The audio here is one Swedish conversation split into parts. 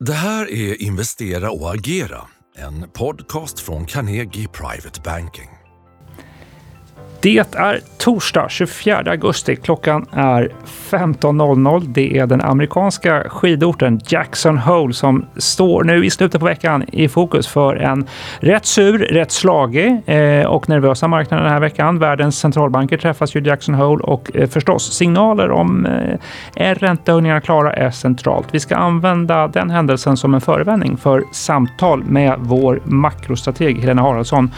Det här är Investera och agera, en podcast från Carnegie Private Banking. Det är torsdag 24 augusti. Klockan är 15.00. Det är den amerikanska skidorten Jackson Hole som står nu i slutet på veckan i fokus för en rätt sur, rätt slagig eh, och nervösa marknad den här veckan. Världens centralbanker träffas ju i Jackson Hole och eh, förstås signaler om eh, är räntehöjningarna klara är centralt. Vi ska använda den händelsen som en förevändning för samtal med vår makrostrateg Helena Haraldsson.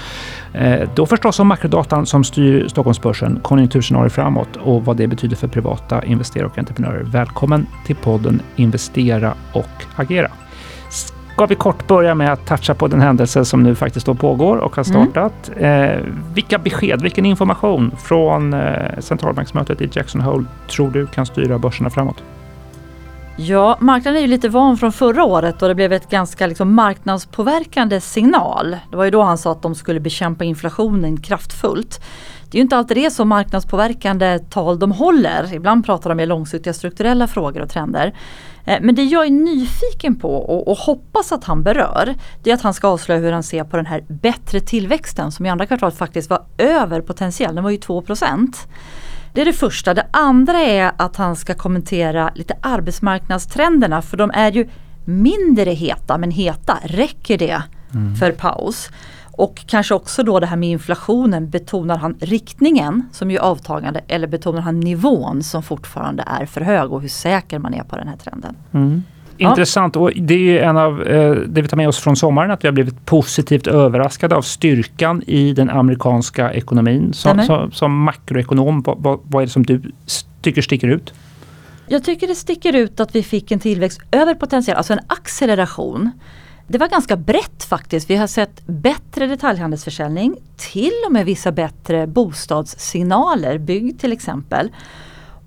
Eh, då förstås om makrodatan som styr Stockholmsbörsen, konjunkturscenarier framåt och vad det betyder för privata investerare och entreprenörer. Välkommen till podden Investera och agera. Ska vi kort börja med att toucha på den händelse som nu faktiskt då pågår och har startat. Mm. Eh, vilka besked, vilken information från eh, centralbanksmötet i Jackson Hole tror du kan styra börserna framåt? Ja, marknaden är ju lite van från förra året och det blev ett ganska liksom marknadspåverkande signal. Det var ju då han sa att de skulle bekämpa inflationen kraftfullt. Det är ju inte alltid det så marknadspåverkande tal de håller. Ibland pratar de mer långsiktiga strukturella frågor och trender. Eh, men det jag är nyfiken på och, och, hoppas att han berör det är att han ska avslöja hur han ser på den här bättre tillväxten som i andra kvartalet faktiskt var över potentiell. Den var ju 2 det är det första. Det andra är att han ska kommentera lite arbetsmarknadstrenderna för de är ju mindre heta men heta. Räcker det mm. för paus? Och kanske också då det här med inflationen. Betonar han riktningen som är avtagande eller betonar han nivån som fortfarande är för hög och hur säker man är på den här trenden? Mm. Intressant. Och det är en av eh, det vi tar med oss från sommaren, att vi har blivit positivt överraskade av styrkan i den amerikanska ekonomin. Som, som, som makroekonom, vad, vad är det som du tycker sticker ut? Jag tycker det sticker ut att vi fick en tillväxt över potential, alltså en acceleration. Det var ganska brett faktiskt. Vi har sett bättre detaljhandelsförsäljning, till och med vissa bättre bostadssignaler, bygg till exempel.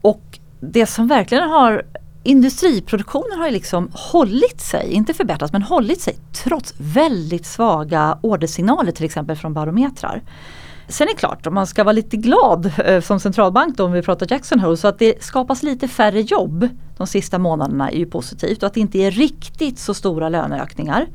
Och det som verkligen har industriproduktionen har ju liksom hållit sig, inte förbättrats men hållit sig trots väldigt svaga ordersignaler till exempel från barometrar. Sen är det klart, om man ska vara lite glad eh, som centralbank då om vi pratar Jackson Hole så att det skapas lite färre jobb de sista månaderna är ju positivt och att det inte är riktigt så stora löneökningar.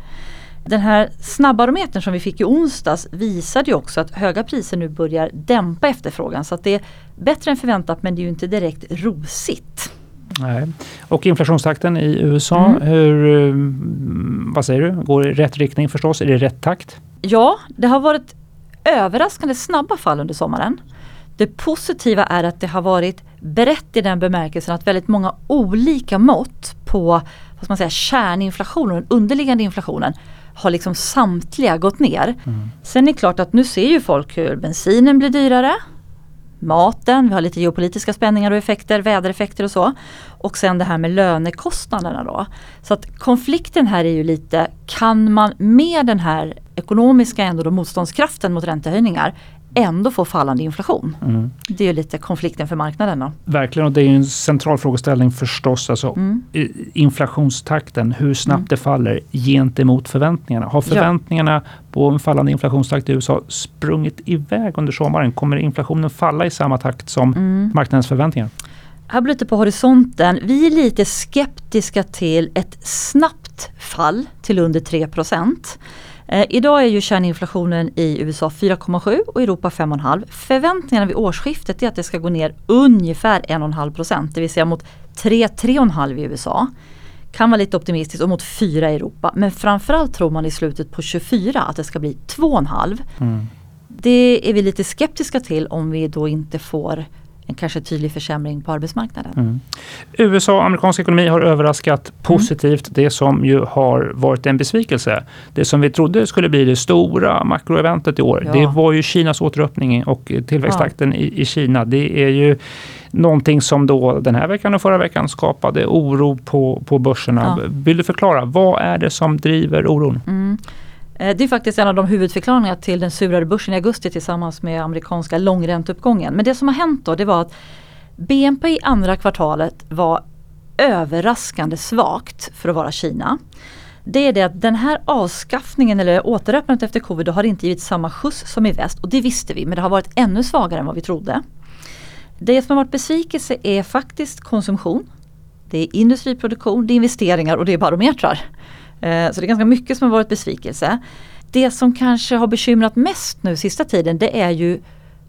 Den här snabbarometern som vi fick i onsdags visade ju också att höga priser nu börjar dämpa efterfrågan så att det är bättre än förväntat men det är ju inte direkt rosigt. Nej. Och inflationstakten i USA, mm. hur, eh, vad säger du? Går i rätt riktning förstås? Är det rätt takt? Ja, det har varit överraskande snabba fall under sommaren. Det positiva är att det har varit brett i den bemärkelsen att väldigt många olika mått på vad man säga, kärninflationen, den underliggande inflationen har liksom samtliga gått ner. Mm. Sen är det klart att nu ser ju folk hur bensinen blir dyrare maten, vi har lite geopolitiska spänningar och effekter, vädereffekter och så. Och sen det här med lönekostnaderna då. Så att konflikten här är ju lite, kan man med den här ekonomiska ändå då motståndskraften mot räntehöjningar ändå få fallande inflation. Mm. Det är ju lite konflikten för marknaden. Då. Verkligen och det är en central frågeställning förstås. Alltså, mm. Inflationstakten, hur snabbt mm. det faller gentemot förväntningarna. Har förväntningarna ja. på en fallande inflationstakt i USA sprungit iväg under sommaren? Kommer inflationen falla i samma takt som mm. marknadens förväntningar? Här blir lite på horisonten. Vi är lite skeptiska till ett snabbt fall till under 3 Eh, idag är ju kärninflationen i USA 4,7 och Europa 5,5. Förväntningarna vid årsskiftet är att det ska gå ner ungefär 1,5 procent, det vill säga mot 3-3,5 i USA. Kan vara lite optimistiskt och mot 4 i Europa. Men framförallt tror man i slutet på 24 att det ska bli 2,5. Mm. Det är vi lite skeptiska till om vi då inte får en kanske tydlig försämring på arbetsmarknaden. Mm. USA och amerikansk ekonomi har överraskat positivt. Mm. Det som ju har varit en besvikelse. Det som vi trodde skulle bli det stora makroeventet i år. Ja. Det var ju Kinas återöppning och tillväxttakten ja. i, i Kina. Det är ju någonting som då den här veckan och förra veckan skapade oro på, på börserna. Ja. Vill du förklara, vad är det som driver oron? Mm. Eh, det är faktiskt en av de huvudförklaringarna till den surare börsen i augusti tillsammans med amerikanska långränteuppgången. Men det som har hänt då det var att BNP i andra kvartalet var överraskande svagt för att vara Kina. Det är det att den här avskaffningen eller återöppnandet efter covid har inte givit samma skjuts som i väst och det visste vi men det har varit ännu svagare än vad vi trodde. Det som har varit besvikelse är faktiskt konsumtion det är industriproduktion, det är investeringar och det är barometrar. Eh, så det är ganska mycket som har varit besvikelse. Det som kanske har bekymrat mest nu sista tiden det är ju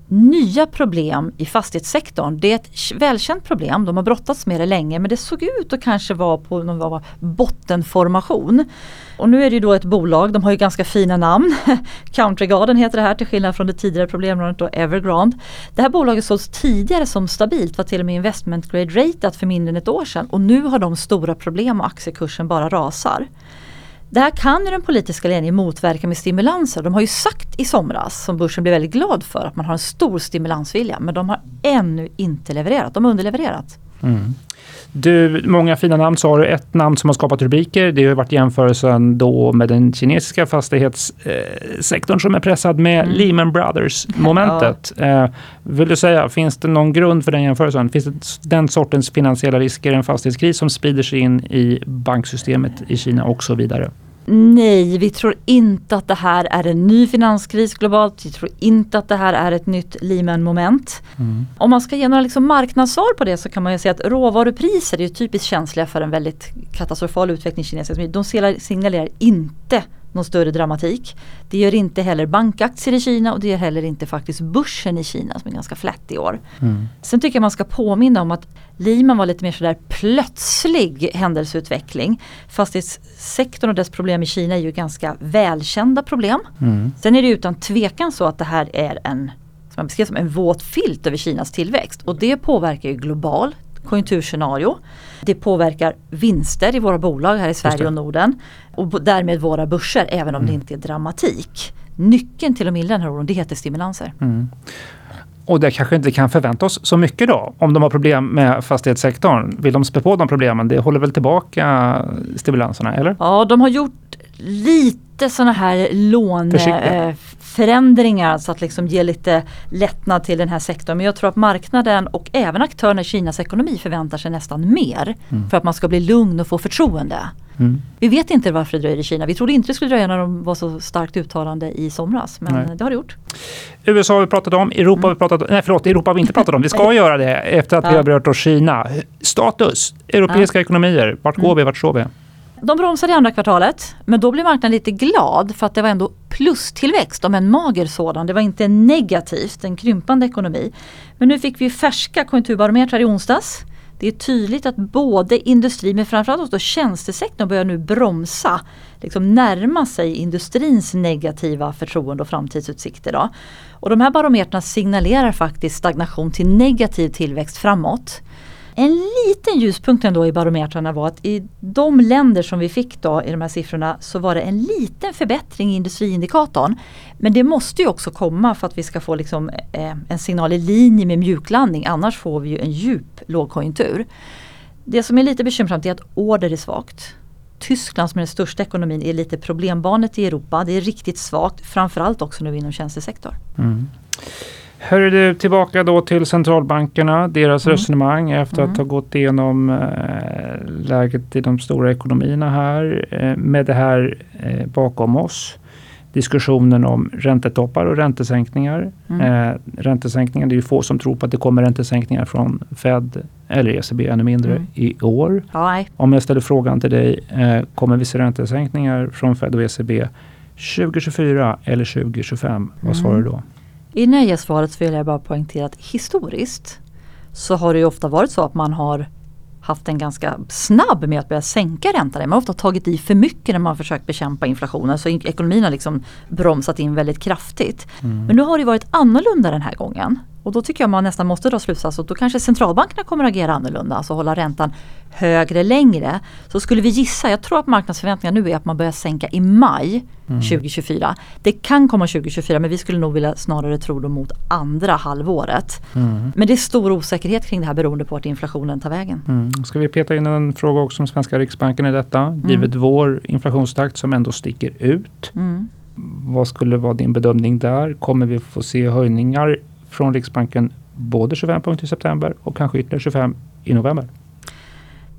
nya problem i fastighetssektorn. Det är ett välkänt problem, de har brottats med det länge men det såg ut att kanske vara på någon bottenformation. Och nu är det ju då ett bolag, de har ju ganska fina namn. Country Garden heter det här till skillnad från det tidigare problemområdet då Evergrande. Det här bolaget sågs tidigare som stabilt, var till och med investment grade ratat för mindre än ett år sedan och nu har de stora problem och aktiekursen bara rasar. Det här kan ju den politiska ledningen motverka med stimulanser. De har ju sagt i somras, som börsen blev väldigt glad för, att man har en stor stimulansvilja. Men de har ännu inte levererat, de har underlevererat. Mm. Du, många fina namn sa du. Ett namn som har skapat rubriker, det har varit jämförelsen då med den kinesiska fastighetssektorn eh, som är pressad med mm. Lehman Brothers-momentet. Ja. Eh, vill du säga, finns det någon grund för den jämförelsen? Finns det den sortens finansiella risker, en fastighetskris som sprider sig in i banksystemet i Kina och så vidare? Nej, vi tror inte att det här är en ny finanskris globalt. Vi tror inte att det här är ett nytt Lehman-moment. Mm. Om man ska ge några liksom marknadssvar på det så kan man ju säga att råvarupriser är typiskt känsliga för en väldigt katastrofal utveckling i kinesisk De signalerar inte någon större dramatik. Det gör inte heller bankaktier i Kina och det gör heller inte faktiskt börsen i Kina som är ganska flätt i år. Mm. Sen tycker jag man ska påminna om att Lehman var lite mer sådär plötslig händelseutveckling. Fastighetssektorn och dess problem i Kina är ju ganska välkända problem. Mm. Sen är det utan tvekan så att det här är en man beskrev som en våt filt över Kinas tillväxt och det påverkar ju global konjunkturscenario. Det påverkar vinster i våra bolag här i Sverige och Norden och därmed våra börser även om mm. det inte är dramatik. Nyckeln till att mildra den här oron det heter stimulanser. Mm. Och det kanske inte kan förvänta oss så mycket då. Om de har problem med fastighetssektorn. Vill de spä på de problemen? Det håller väl tillbaka stimulanserna, eller? Ja, de har gjort lite sådana här låneförändringar så att liksom ge lite lättnad till den här sektorn. Men jag tror att marknaden och även aktörerna i Kinas ekonomi förväntar sig nästan mer mm. för att man ska bli lugn och få förtroende. Mm. Vi vet inte varför det dröjer i Kina. Vi trodde inte det skulle dröja när de var så starkt uttalande i somras. Men nej. det har det gjort. USA har vi pratat om, Europa har vi pratat om. Nej förlåt, Europa har vi inte pratat om. Vi ska göra det efter att ja. vi har berört Kina. Status, europeiska ja. ekonomier. Vart går mm. vi, vart står vi? De bromsade i andra kvartalet men då blev marknaden lite glad för att det var ändå plustillväxt om en mager sådan. Det var inte negativt, en krympande ekonomi. Men nu fick vi färska konjunkturbarometrar i onsdags. Det är tydligt att både industri men framförallt också tjänstesektorn börjar nu bromsa. Liksom närma sig industrins negativa förtroende och framtidsutsikter. Då. Och de här barometrarna signalerar faktiskt stagnation till negativ tillväxt framåt. En liten ljuspunkt ändå i barometrarna var att i de länder som vi fick då i de här siffrorna så var det en liten förbättring i industriindikatorn. Men det måste ju också komma för att vi ska få liksom, eh, en signal i linje med mjuklandning annars får vi ju en djup lågkonjunktur. Det som är lite bekymmersamt är att order är svagt. Tyskland som är den största ekonomin är lite problembarnet i Europa. Det är riktigt svagt, framförallt också nu inom tjänstesektor. Mm. Hör du tillbaka då till centralbankerna, deras mm. resonemang efter mm. att ha gått igenom eh, läget i de stora ekonomierna här eh, med det här eh, bakom oss. Diskussionen om räntetoppar och räntesänkningar. Mm. Eh, räntesänkningar, det är ju få som tror på att det kommer räntesänkningar från Fed eller ECB ännu mindre mm. i år. Ja, Om jag ställer frågan till dig, eh, kommer vi se räntesänkningar från Fed och ECB 2024 eller 2025? Vad svarar du då? Innan jag ger svaret så vill jag bara poängtera att historiskt så har det ju ofta varit så att man har haft en ganska snabb med att börja sänka räntan. Man har ofta tagit i för mycket när man försökt bekämpa inflationen. Så ekonomin har liksom bromsat in väldigt kraftigt. Mm. Men nu har det varit annorlunda den här gången. Och då tycker jag man nästan måste dra slutsats att då kanske centralbankerna kommer att agera annorlunda, alltså hålla räntan högre längre. Så skulle vi gissa, jag tror att marknadsförväntningarna nu är att man börjar sänka i maj mm. 2024. Det kan komma 2024 men vi skulle nog vilja snarare tro det mot andra halvåret. Mm. Men det är stor osäkerhet kring det här beroende på vart inflationen tar vägen. Mm. Ska vi peta in en fråga också om svenska riksbanken i detta? Mm. Givet vår inflationstakt som ändå sticker ut. Mm. Vad skulle vara din bedömning där? Kommer vi få se höjningar från Riksbanken både 25 punkter i september och kanske ytterligare 25 i november.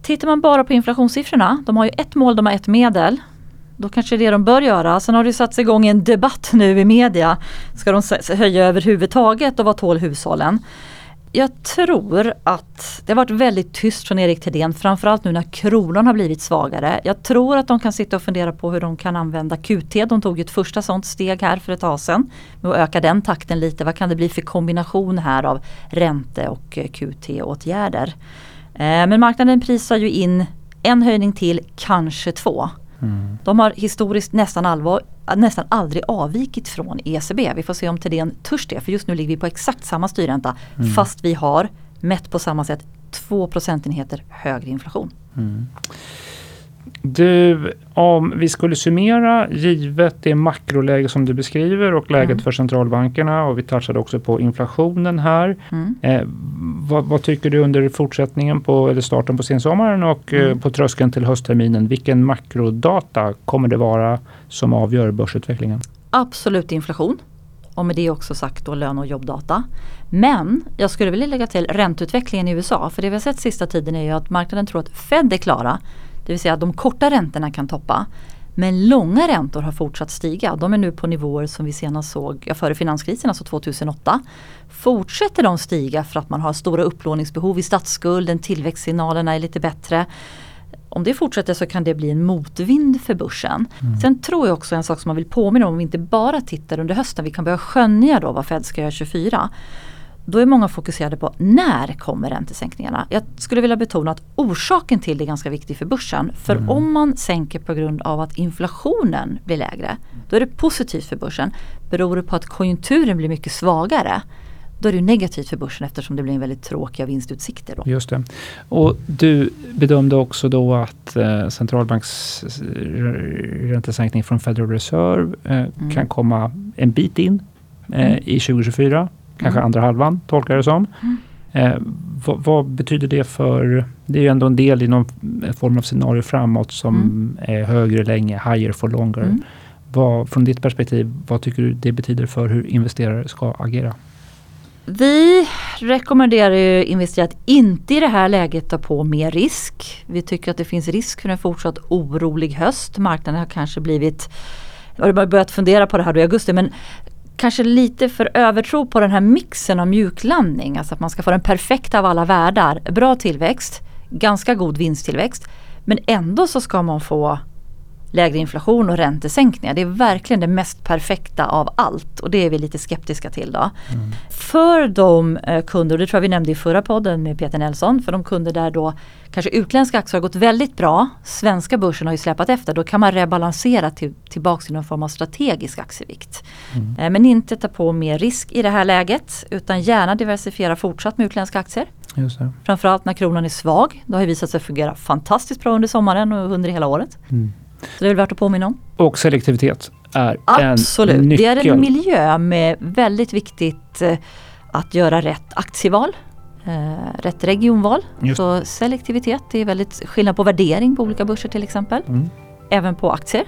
Tittar man bara på inflationssiffrorna, de har ju ett mål, de har ett medel. Då kanske det är det de bör göra. Sen har det satts igång en debatt nu i media. Ska de höja överhuvudtaget och vad tål hushållen? Jag tror att det har varit väldigt tyst från Erik Thedéen, framförallt nu när kronan har blivit svagare. Jag tror att de kan sitta och fundera på hur de kan använda QT. De tog ett första sånt steg här för ett tag sedan med att öka den takten lite. Vad kan det bli för kombination här av ränte och eh, QT-åtgärder? Eh, men marknaden prisar ju in en höjning till, kanske två. Mm. De har historiskt nästan, allvar, nästan aldrig avvikit från ECB. Vi får se om Thedéen törs det för just nu ligger vi på exakt samma styrränta mm. fast vi har mätt på samma sätt 2 procentenheter högre inflation. Mm. Du, om vi skulle summera givet det makroläge som du beskriver och läget mm. för centralbankerna och vi touchade också på inflationen här. Mm. Eh, vad, vad, tycker du under fortsättningen på eller starten på sensommaren och eh, mm. eh, på tröskeln till höstterminen? Vilken makrodata kommer det vara som avgör börsutvecklingen? Absolut inflation och med det också sagt då lön och jobbdata. Men jag skulle vilja lägga till ränteutvecklingen i USA för det vi har sett sista tiden är ju att marknaden tror att Fed är klara det vill säga att de korta räntorna kan toppa. Men långa räntor har fortsatt stiga. De är nu på nivåer som vi senast såg ja, före finanskrisen, alltså 2008. Fortsätter de stiga för att man har stora upplåningsbehov i statsskulden, tillväxtsignalerna är lite bättre. Om det fortsätter så kan det bli en motvind för börsen. Mm. Sen tror jag också en sak som man vill påminna om, om vi inte bara tittar under hösten, vi kan börja skönja då vad Fed ska göra 24 då är många fokuserade på när kommer räntesänkningarna. Jag skulle vilja betona att orsaken till det är ganska viktig för börsen. För mm. om man sänker på grund av att inflationen blir lägre, då är det positivt för börsen. Beror det på att konjunkturen blir mycket svagare, då är det negativt för börsen eftersom det blir en väldigt tråkiga vinstutsikter. Då. Just det. Och du bedömde också då att eh, centralbanks räntesänkning från Federal Reserve eh, mm. kan komma en bit in eh, mm. i 2024 kanske mm. andra halvan, tolkar jag det som. Mm. Eh, vad, vad, betyder det för, det är ju ändå en del i någon form av scenario framåt som mm. är högre länge, higher for longer. Mm. Vad, från ditt perspektiv, vad tycker du det betyder för hur investerare ska agera? Vi rekommenderar ju investerare att inte i det här läget ta på mer risk. Vi tycker att det finns risk för en fortsatt orolig höst. Marknaden har kanske blivit har börjat fundera på det här i augusti men kanske lite för övertro på den här mixen av mjuklandning. Alltså att man ska få den perfekta av alla världar. Bra tillväxt, ganska god vinsttillväxt. Men ändå så ska man få lägre inflation och räntesänkningar. Det är verkligen det mest perfekta av allt och det är vi lite skeptiska till. Då. Mm. För de eh, kunder, och det tror jag vi nämnde i förra podden med Peter Nelson, för de kunder där då kanske utländska aktier har gått väldigt bra, svenska börsen har ju släpat efter, då kan man rebalansera till, tillbaka till någon form av strategisk aktievikt. Mm. Eh, men inte ta på mer risk i det här läget utan gärna diversifiera fortsatt med utländska aktier. Framförallt när kronan är svag. Det har visat sig fungera fantastiskt bra under sommaren och under hela året. Mm. Det är värt att påminna om. Och selektivitet är Absolut. en nyckel. Det är en miljö med väldigt viktigt eh, att göra rätt aktieval. Eh, rätt regionval. Just. Så selektivitet, det är väldigt skillnad på värdering på olika börser till exempel. Mm. Även på aktier.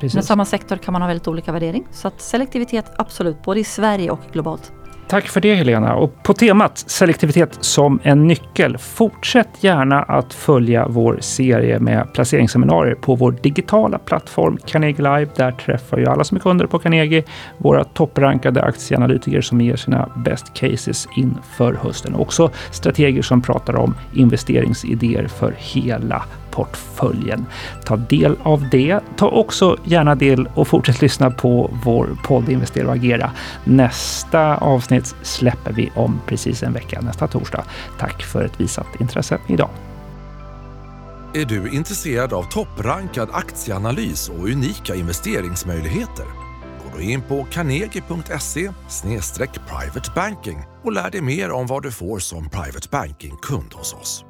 Precis. Men samma sektor kan man ha väldigt olika värdering. Så att selektivitet absolut, både i Sverige och globalt. Tack för det Helena. Och på temat selektivitet som en nyckel, fortsätt gärna att följa vår serie med placeringsseminarier på vår digitala plattform Carnegie Live. Där träffar ju alla som är kunder på Carnegie våra topprankade aktieanalytiker som ger sina best cases inför hösten. Också strateger som pratar om investeringsidéer för hela portföljen. Ta del av det. Ta också gärna del och fortsätt lyssna på vår podd Investera och agera. Nästa avsnitt släpper vi om precis en vecka, nästa torsdag. Tack för ett visat intresse idag. Är du intresserad av topprankad aktieanalys och unika investeringsmöjligheter? Gå då in på carnegie.se privatebanking och lär dig mer om vad du får som private banking-kund hos oss.